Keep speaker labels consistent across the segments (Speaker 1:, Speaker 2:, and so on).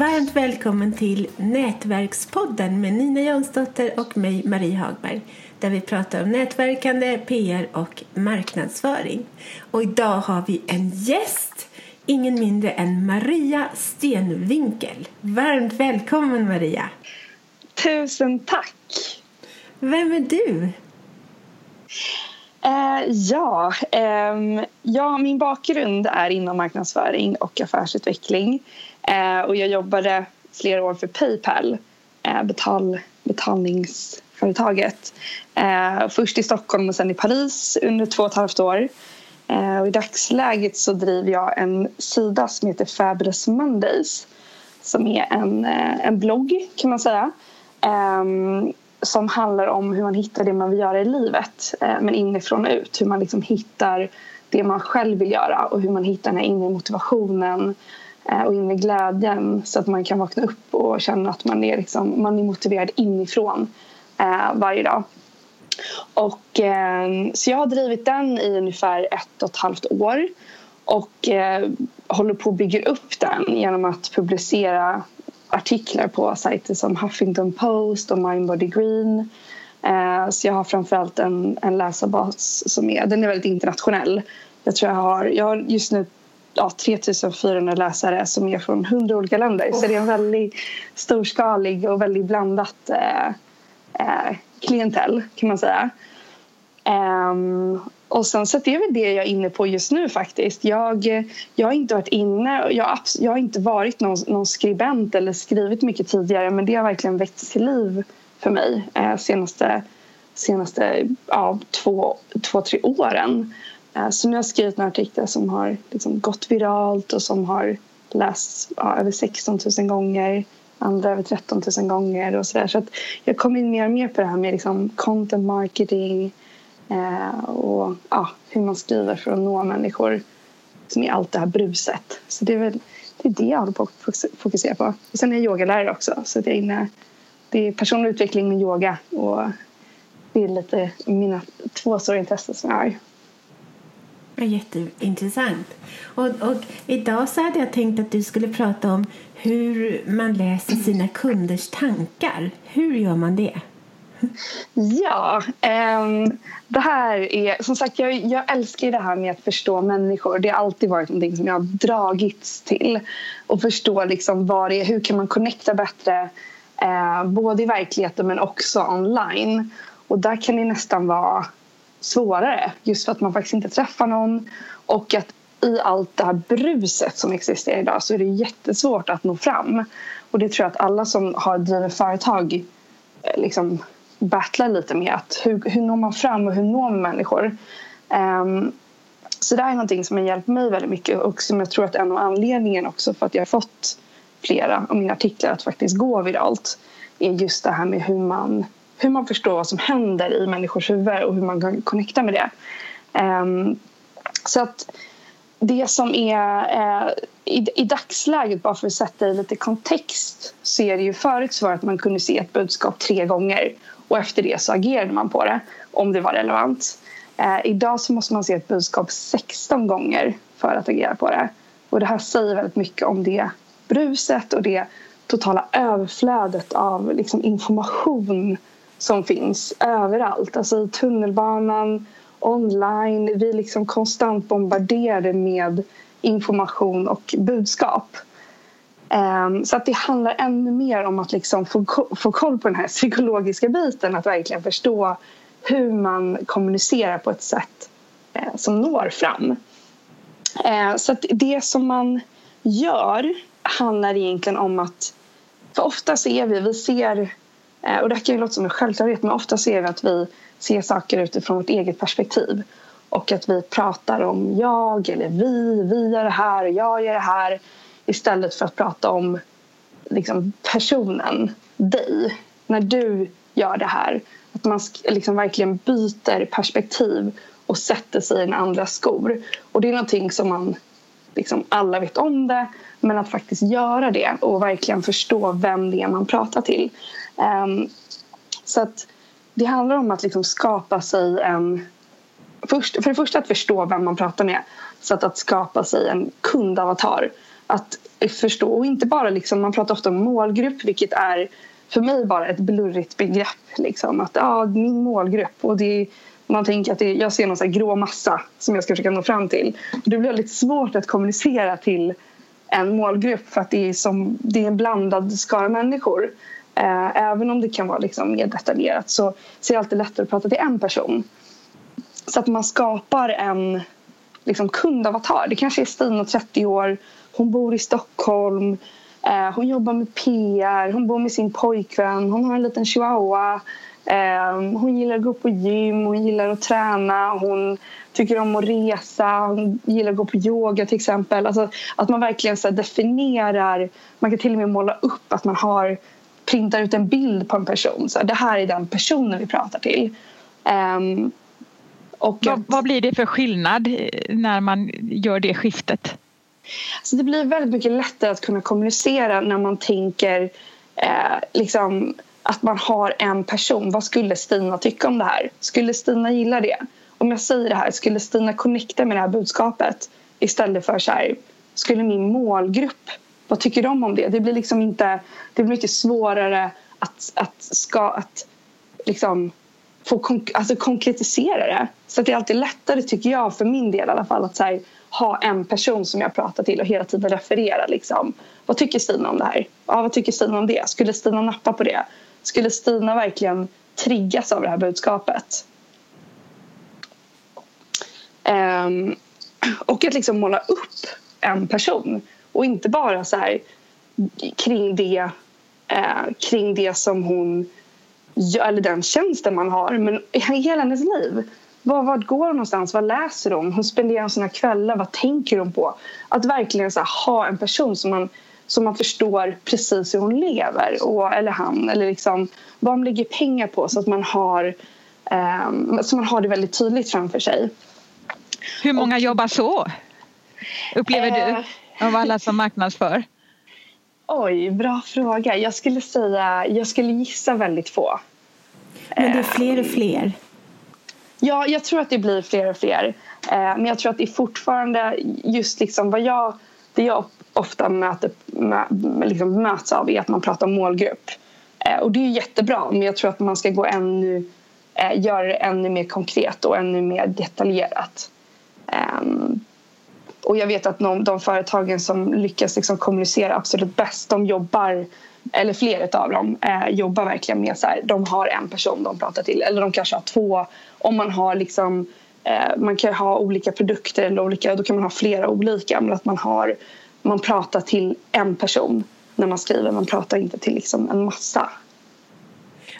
Speaker 1: Varmt välkommen till Nätverkspodden med Nina Jonsdotter och mig, Marie Hagberg där vi pratar om nätverkande, PR och marknadsföring. Och idag har vi en gäst, ingen mindre än Maria Stenvinkel. Varmt välkommen Maria!
Speaker 2: Tusen tack!
Speaker 1: Vem är du?
Speaker 2: Ja, ehm, ja, min bakgrund är inom marknadsföring och affärsutveckling. Eh, och jag jobbade flera år för Paypal, eh, betal, betalningsföretaget. Eh, först i Stockholm och sen i Paris under två och ett halvt år. Och I dagsläget så driver jag en sida som heter Fabulous Mondays som är en, en blogg kan man säga ehm, som handlar om hur man hittar det man vill göra i livet eh, men inifrån och ut. Hur man liksom hittar det man själv vill göra och hur man hittar den här inre motivationen eh, och inre glädjen så att man kan vakna upp och känna att man är, liksom, man är motiverad inifrån eh, varje dag. Och, så jag har drivit den i ungefär ett och ett halvt år och håller på att bygga upp den genom att publicera artiklar på sajter som Huffington Post och Mindbody Green. Eh, så jag har framförallt en, en läsarbas som är, den är väldigt internationell. Jag tror jag har, jag har just nu ja, 3400 läsare som är från 100 olika länder. Oh. Så det är en väldigt storskalig och väldigt blandat eh, eh, klientell kan man säga. Um, och sen så det är väl det jag är inne på just nu faktiskt. Jag, jag har inte varit inne, jag, jag har inte varit någon, någon skribent eller skrivit mycket tidigare men det har verkligen väckts till liv för mig eh, senaste, senaste ja, två, två, tre åren. Eh, så nu har jag skrivit några artiklar som har liksom gått viralt och som har lästs ja, över 16 000 gånger andra över 13 000 gånger och sådär. Så att jag kom in mer och mer på det här med liksom content marketing Eh, och ja, hur man skriver för att nå människor som är allt det här bruset. Så det är väl det, är det jag håller på att fokusera på. Och sen är jag yogalärare också så det är, inne, det är personlig utveckling med yoga och det är lite mina två stora intressen som jag har.
Speaker 1: Jätteintressant. Och, och idag så hade jag tänkt att du skulle prata om hur man läser sina kunders tankar. Hur gör man det?
Speaker 2: Ja, um, det här är... Som sagt, jag, jag älskar det här med att förstå människor. Det har alltid varit något som jag har dragits till. Och förstå liksom vad det är, hur kan man connecta bättre uh, både i verkligheten men också online. Och där kan det nästan vara svårare just för att man faktiskt inte träffar någon och att i allt det här bruset som existerar idag så är det jättesvårt att nå fram. Och det tror jag att alla som har drivit företag eh, liksom battlar lite med att hur, hur når man fram och hur når man människor. Um, så det är någonting som har hjälpt mig väldigt mycket och som jag tror att är en av anledningarna också för att jag har fått flera av mina artiklar att faktiskt gå viralt är just det här med hur man, hur man förstår vad som händer i människors huvud och hur man kan connecta med det. Um, så att det som är eh, i, i dagsläget, bara för att sätta i lite kontext så är det ju förut så att man kunde se ett budskap tre gånger och efter det så agerade man på det om det var relevant. Eh, idag så måste man se ett budskap 16 gånger för att agera på det. Och det här säger väldigt mycket om det bruset och det totala överflödet av liksom information som finns överallt. Alltså i tunnelbanan, online. Vi är liksom konstant bombarderade med information och budskap. Ehm, så att det handlar ännu mer om att liksom få, få koll på den här psykologiska biten. Att verkligen förstå hur man kommunicerar på ett sätt eh, som når fram. Ehm, så att det som man gör handlar egentligen om att... För ofta ser vi, vi ser... Eh, och det kan ju låta som en självklarhet men ofta ser vi att vi ser saker utifrån vårt eget perspektiv. Och att vi pratar om jag eller vi, vi gör det här och jag gör det här istället för att prata om liksom, personen, dig. När du gör det här. Att man liksom verkligen byter perspektiv och sätter sig i en andra skor. Och det är någonting som man liksom, alla vet om det men att faktiskt göra det och verkligen förstå vem det är man pratar till. Um, så att det handlar om att liksom skapa sig en... Först, för det första att förstå vem man pratar med. Så att, att skapa sig en kundavatar att förstå och inte bara liksom, man pratar ofta om målgrupp vilket är för mig bara ett blurrigt begrepp. Liksom. Att ja, min målgrupp och det man tänker att det, jag ser någon så grå massa som jag ska försöka nå fram till. Det blir väldigt svårt att kommunicera till en målgrupp för att det är, som, det är en blandad skara människor. Eh, även om det kan vara liksom mer detaljerat så, så är det alltid lättare att prata till en person. Så att man skapar en liksom, kundavatar. Det kanske är Stina, 30 år, hon bor i Stockholm, eh, hon jobbar med PR, hon bor med sin pojkvän, hon har en liten chihuahua. Eh, hon gillar att gå på gym, hon gillar att träna, hon tycker om att resa, hon gillar att gå på yoga till exempel. Alltså, att man verkligen så definierar, man kan till och med måla upp att man har printar ut en bild på en person. Så det här är den personen vi pratar till. Um,
Speaker 3: och vad, vad, blir det för skillnad när man gör det skiftet?
Speaker 2: Så det blir väldigt mycket lättare att kunna kommunicera när man tänker eh, liksom, att man har en person. Vad skulle Stina tycka om det här? Skulle Stina gilla det? Om jag säger det här, skulle Stina connecta med det här budskapet? Istället för så här, skulle min målgrupp, vad tycker de om det? Det blir liksom inte, det blir mycket svårare att, att, ska, att liksom få konk alltså konkretisera det. Så det är alltid lättare tycker jag, för min del i alla fall, att så här, ha en person som jag pratar till och hela tiden referera. Liksom. Vad tycker Stina om det här? Ja, vad tycker Stina om det? Skulle Stina nappa på det? Skulle Stina verkligen triggas av det här budskapet? Um, och att liksom måla upp en person och inte bara så här kring det, eh, kring det som hon eller den tjänsten man har men hela hennes liv. Var, vart går hon någonstans? Vad läser hon? Hur spenderar hon sina kvällar? Vad tänker hon på? Att verkligen så här, ha en person som man, som man förstår precis hur hon lever. Och, eller han. Eller liksom, vad de lägger pengar på så att man har, eh, så man har det väldigt tydligt framför sig.
Speaker 3: Hur många och, jobbar så? Upplever eh, du? Av alla som marknadsför?
Speaker 2: Oj, bra fråga. Jag skulle säga, jag skulle gissa väldigt få.
Speaker 1: Men det är fler och fler?
Speaker 2: Ja, jag tror att det blir fler och fler. Eh, men jag tror att det är fortfarande just liksom vad jag, det jag ofta möter, liksom möts av är att man pratar om målgrupp. Eh, och det är jättebra, men jag tror att man ska gå ännu, eh, göra det ännu mer konkret och ännu mer detaljerat. Ehm, och jag vet att de, de företagen som lyckas liksom kommunicera absolut bäst, de jobbar eller flera av dem eh, jobbar verkligen med så här, de har en person de pratar till eller de kanske har två. Om man har liksom, eh, man kan ha olika produkter eller olika, då kan man ha flera olika men att man har, man pratar till en person när man skriver, man pratar inte till liksom en massa.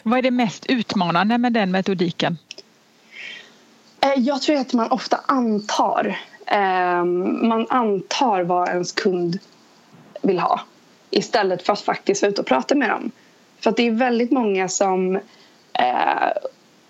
Speaker 3: Vad är det mest utmanande med den metodiken?
Speaker 2: Eh, jag tror att man ofta antar Ehm, man antar vad ens kund vill ha istället för att faktiskt vara ute och prata med dem. För att det är väldigt många som eh,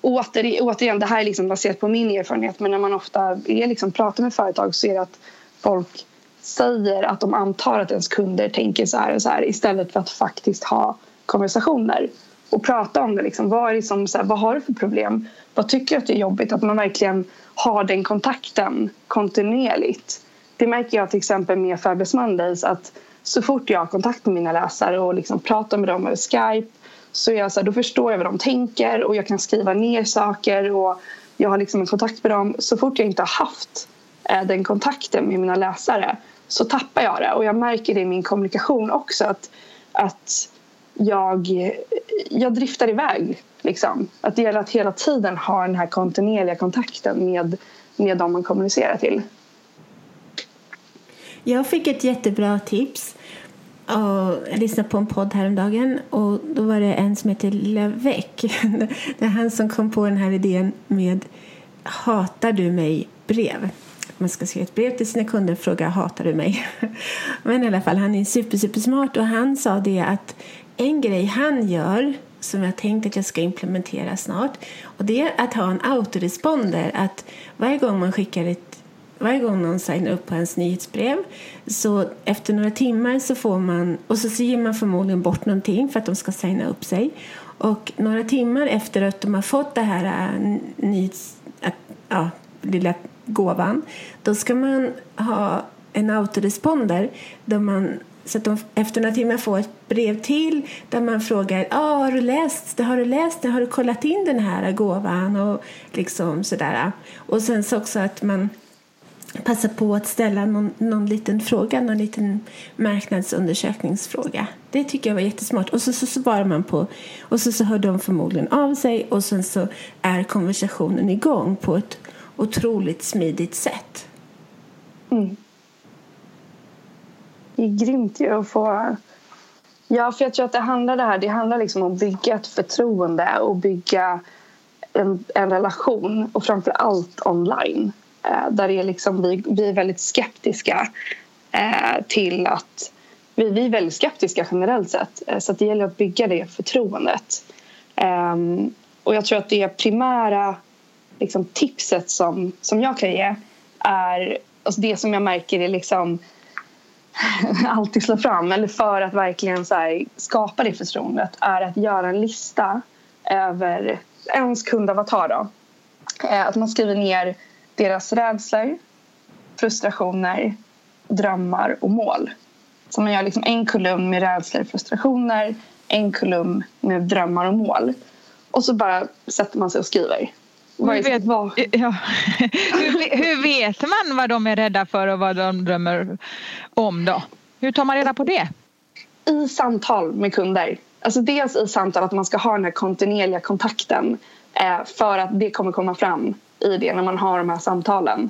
Speaker 2: åter, återigen, det här är liksom baserat på min erfarenhet men när man ofta är liksom, pratar med företag så är det att folk säger att de antar att ens kunder tänker så här och så här istället för att faktiskt ha konversationer och prata om det. Liksom. Vad, är det som, så här, vad har du för problem? Vad tycker du att det är jobbigt? Att man verkligen har den kontakten kontinuerligt. Det märker jag till exempel med Fabulous Mondays att så fort jag har kontakt med mina läsare och liksom pratar med dem över Skype så, jag så här, då förstår jag vad de tänker och jag kan skriva ner saker och jag har liksom en kontakt med dem. Så fort jag inte har haft eh, den kontakten med mina läsare så tappar jag det och jag märker det i min kommunikation också att, att jag, jag driftar iväg. Liksom. Att det gäller att hela tiden ha den här kontinuerliga kontakten med, med dem man kommunicerar till.
Speaker 1: Jag fick ett jättebra tips. jag lyssnade på en podd häromdagen och då var det en som heter Lavec. Det är han som kom på den här idén med Hatar du mig? brev. Man ska skriva ett brev till sina kunder och fråga hatar du mig? Men i alla fall, han är super, super smart och han sa det att en grej han gör som jag tänkt att jag ska implementera snart och det är att ha en autoresponder att varje gång man skickar ett varje gång någon signar upp på ens nyhetsbrev så efter några timmar så får man och så ger man förmodligen bort någonting för att de ska signa upp sig och några timmar efter att de har fått det här äh, nyhets, äh, ja, lilla gåvan då ska man ha en autoresponder där man så att de efter några timmar får ett brev till där man frågar ah, har du läst det, har du läst det, har du kollat in den här gåvan och liksom sådär. Och sen så också att man passa på att ställa någon, någon liten fråga, någon liten marknadsundersökningsfråga. Det tycker jag var jättesmart. Och så, så svarar man på och så, så hör de förmodligen av sig och sen så är konversationen igång på ett otroligt smidigt sätt.
Speaker 2: Mm. Det är grymt ju att få... Ja, för jag tror att det handlar det här, det handlar liksom om att bygga ett förtroende och bygga en, en relation och framför allt online. Eh, där är liksom, vi, vi är väldigt skeptiska eh, till att... Vi, vi är väldigt skeptiska generellt sett eh, så det gäller att bygga det förtroendet. Ehm, och jag tror att det primära liksom, tipset som, som jag kan ge är alltså det som jag märker är liksom alltid slår fram eller för att verkligen så här, skapa det förtroendet är att göra en lista över ens kundavatar. Då. Eh, att man skriver ner deras rädslor, frustrationer, drömmar och mål. Så man gör liksom en kolumn med rädslor och frustrationer, en kolumn med drömmar och mål. Och så bara sätter man sig och skriver.
Speaker 3: Hur vet, ja. hur, hur, vet man vad de är rädda för och vad de drömmer om då? Hur tar man reda på det?
Speaker 2: I samtal med kunder. Alltså dels i samtal att man ska ha den här kontinuerliga kontakten eh, för att det kommer komma fram i det när man har de här samtalen.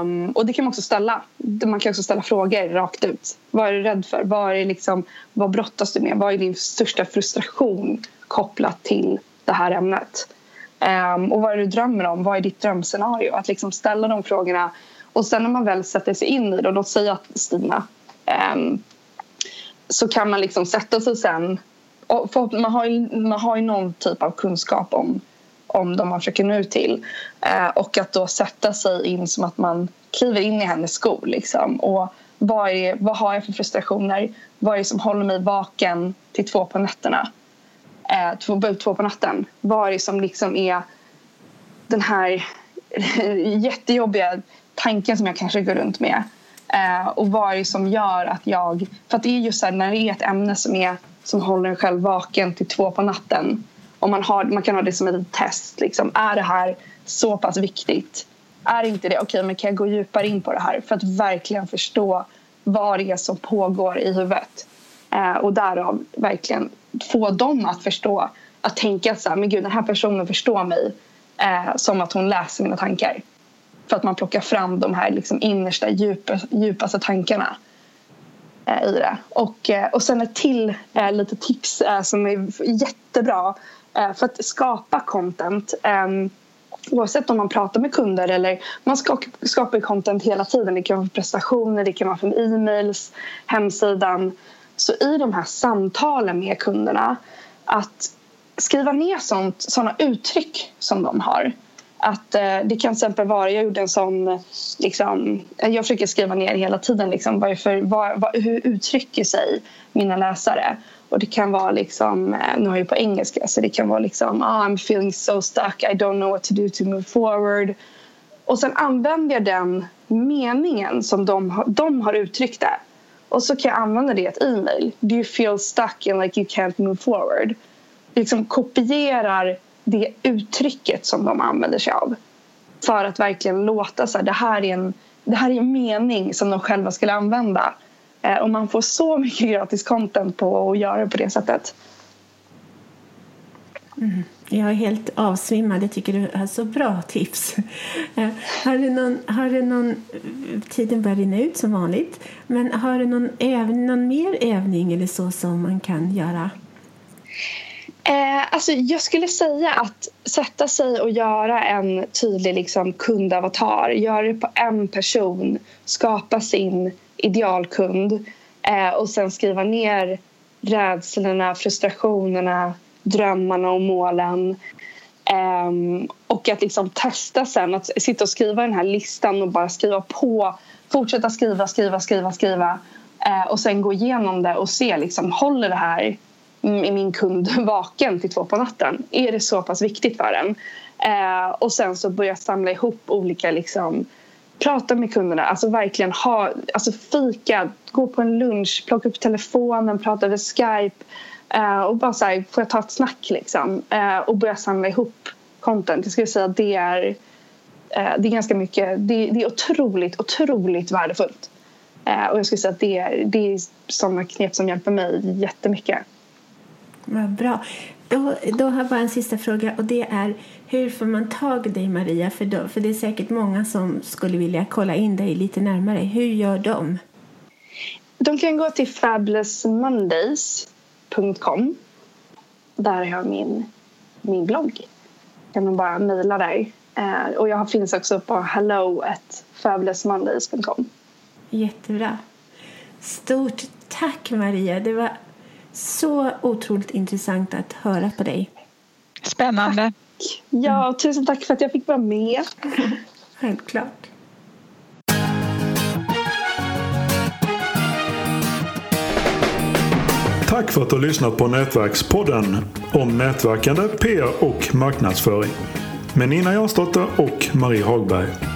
Speaker 2: Um, och det kan man också ställa. Man kan också ställa frågor rakt ut. Vad är du rädd för? Vad, är liksom, vad brottas du med? Vad är din största frustration kopplat till det här ämnet? Um, och vad är det du drömmer om? Vad är ditt drömscenario? Att liksom ställa de frågorna och sen när man väl sätter sig in i det, och låt säga att Stina um, så kan man liksom sätta sig sen och man, har ju, man har ju någon typ av kunskap om, om de man försöker nå ut till eh, och att då sätta sig in som att man kliver in i hennes skor liksom. och vad, är, vad har jag för frustrationer? Vad är det som håller mig vaken till två på nätterna? eh, två, två på natten. Vad är det som liksom är den här jättejobbiga tanken som jag kanske går runt med. Eh, och vad är det som gör att jag... För att det är just så här, när det är ett ämne som, är, som håller en själv vaken till två på natten om man, har, man kan ha det som ett test. Liksom, är det här så pass viktigt? Är inte det? Okej, okay, men kan jag gå djupare in på det här för att verkligen förstå vad det är som pågår i huvudet? Eh, och därav verkligen få dem att förstå, att tänka så här, men gud den här personen förstår mig eh, som att hon läser mina tankar. För att man plockar fram de här liksom innersta, djupa, djupaste tankarna eh, i det. Och, eh, och sen ett till eh, lite tips eh, som är jättebra Eh, för att skapa content ehm, Oavsett om man pratar med kunder eller man skapar content hela tiden. Det kan vara från prestationer, det kan vara från e-mails, hemsidan. Så i de här samtalen med kunderna att skriva ner sånt, såna uttryck som de har. Att eh, det kan till exempel vara, jag gjorde en sån, liksom, jag försöker skriva ner hela tiden liksom, varför, var, var, hur uttrycker sig mina läsare. Och det kan vara liksom, eh, nu har jag på engelska så det kan vara liksom oh, I'm feeling so stuck, I don't know what to do to move forward. Och sen använder jag den meningen som de, de har uttryckt det och så kan jag använda det i ett e-mail. Do you feel stuck and like you can't move forward? Liksom kopierar det uttrycket som de använder sig av. För att verkligen låta så här, det här är en, det här är en mening som de själva skulle använda. Eh, och man får så mycket gratis content på att göra det på det sättet.
Speaker 1: Mm. Jag är helt avsvimmad. Jag tycker du har så bra tips. Eh, har du någon, har du någon, tiden börjar rinna ut som vanligt. Men har du någon, övning, någon mer övning eller så som man kan göra?
Speaker 2: Alltså jag skulle säga att sätta sig och göra en tydlig liksom, kundavatar. Göra det på en person. Skapa sin idealkund. Eh, och sen skriva ner rädslorna, frustrationerna drömmarna och målen. Um, och att liksom testa sen att sitta och skriva den här listan och bara skriva på. Fortsätta skriva, skriva, skriva, skriva. Uh, och sen gå igenom det och se liksom, håller det här är min kund vaken till två på natten? Är det så pass viktigt för den? Eh, och sen så börja samla ihop olika liksom, prata med kunderna, alltså verkligen ha, alltså fika, gå på en lunch, plocka upp telefonen, prata över Skype eh, och bara så här, får jag ta ett snack liksom Eh, och börja samla ihop content. Jag skulle säga att det är, eh, det är ganska mycket, det, det är otroligt, otroligt värdefullt. Eh, och jag skulle säga att det är, det är sådana knep som hjälper mig jättemycket.
Speaker 1: Vad bra. Då, då har jag bara en sista fråga och det är hur får man tag i dig Maria? För, då, för det är säkert många som skulle vilja kolla in dig lite närmare. Hur gör de?
Speaker 2: De kan gå till fabulousmondays.com. Där har jag min, min blogg. kan man bara mejla där. Eh, och jag finns också på hello at fabulousmondays.com.
Speaker 1: Jättebra. Stort tack Maria. Det var så otroligt intressant att höra på dig.
Speaker 3: Spännande.
Speaker 2: Tack. Ja, tusen tack för att jag fick vara med.
Speaker 1: Självklart.
Speaker 4: Tack för att du har lyssnat på Nätverkspodden om nätverkande, PR och marknadsföring med Nina Jansdotter och Marie Hagberg.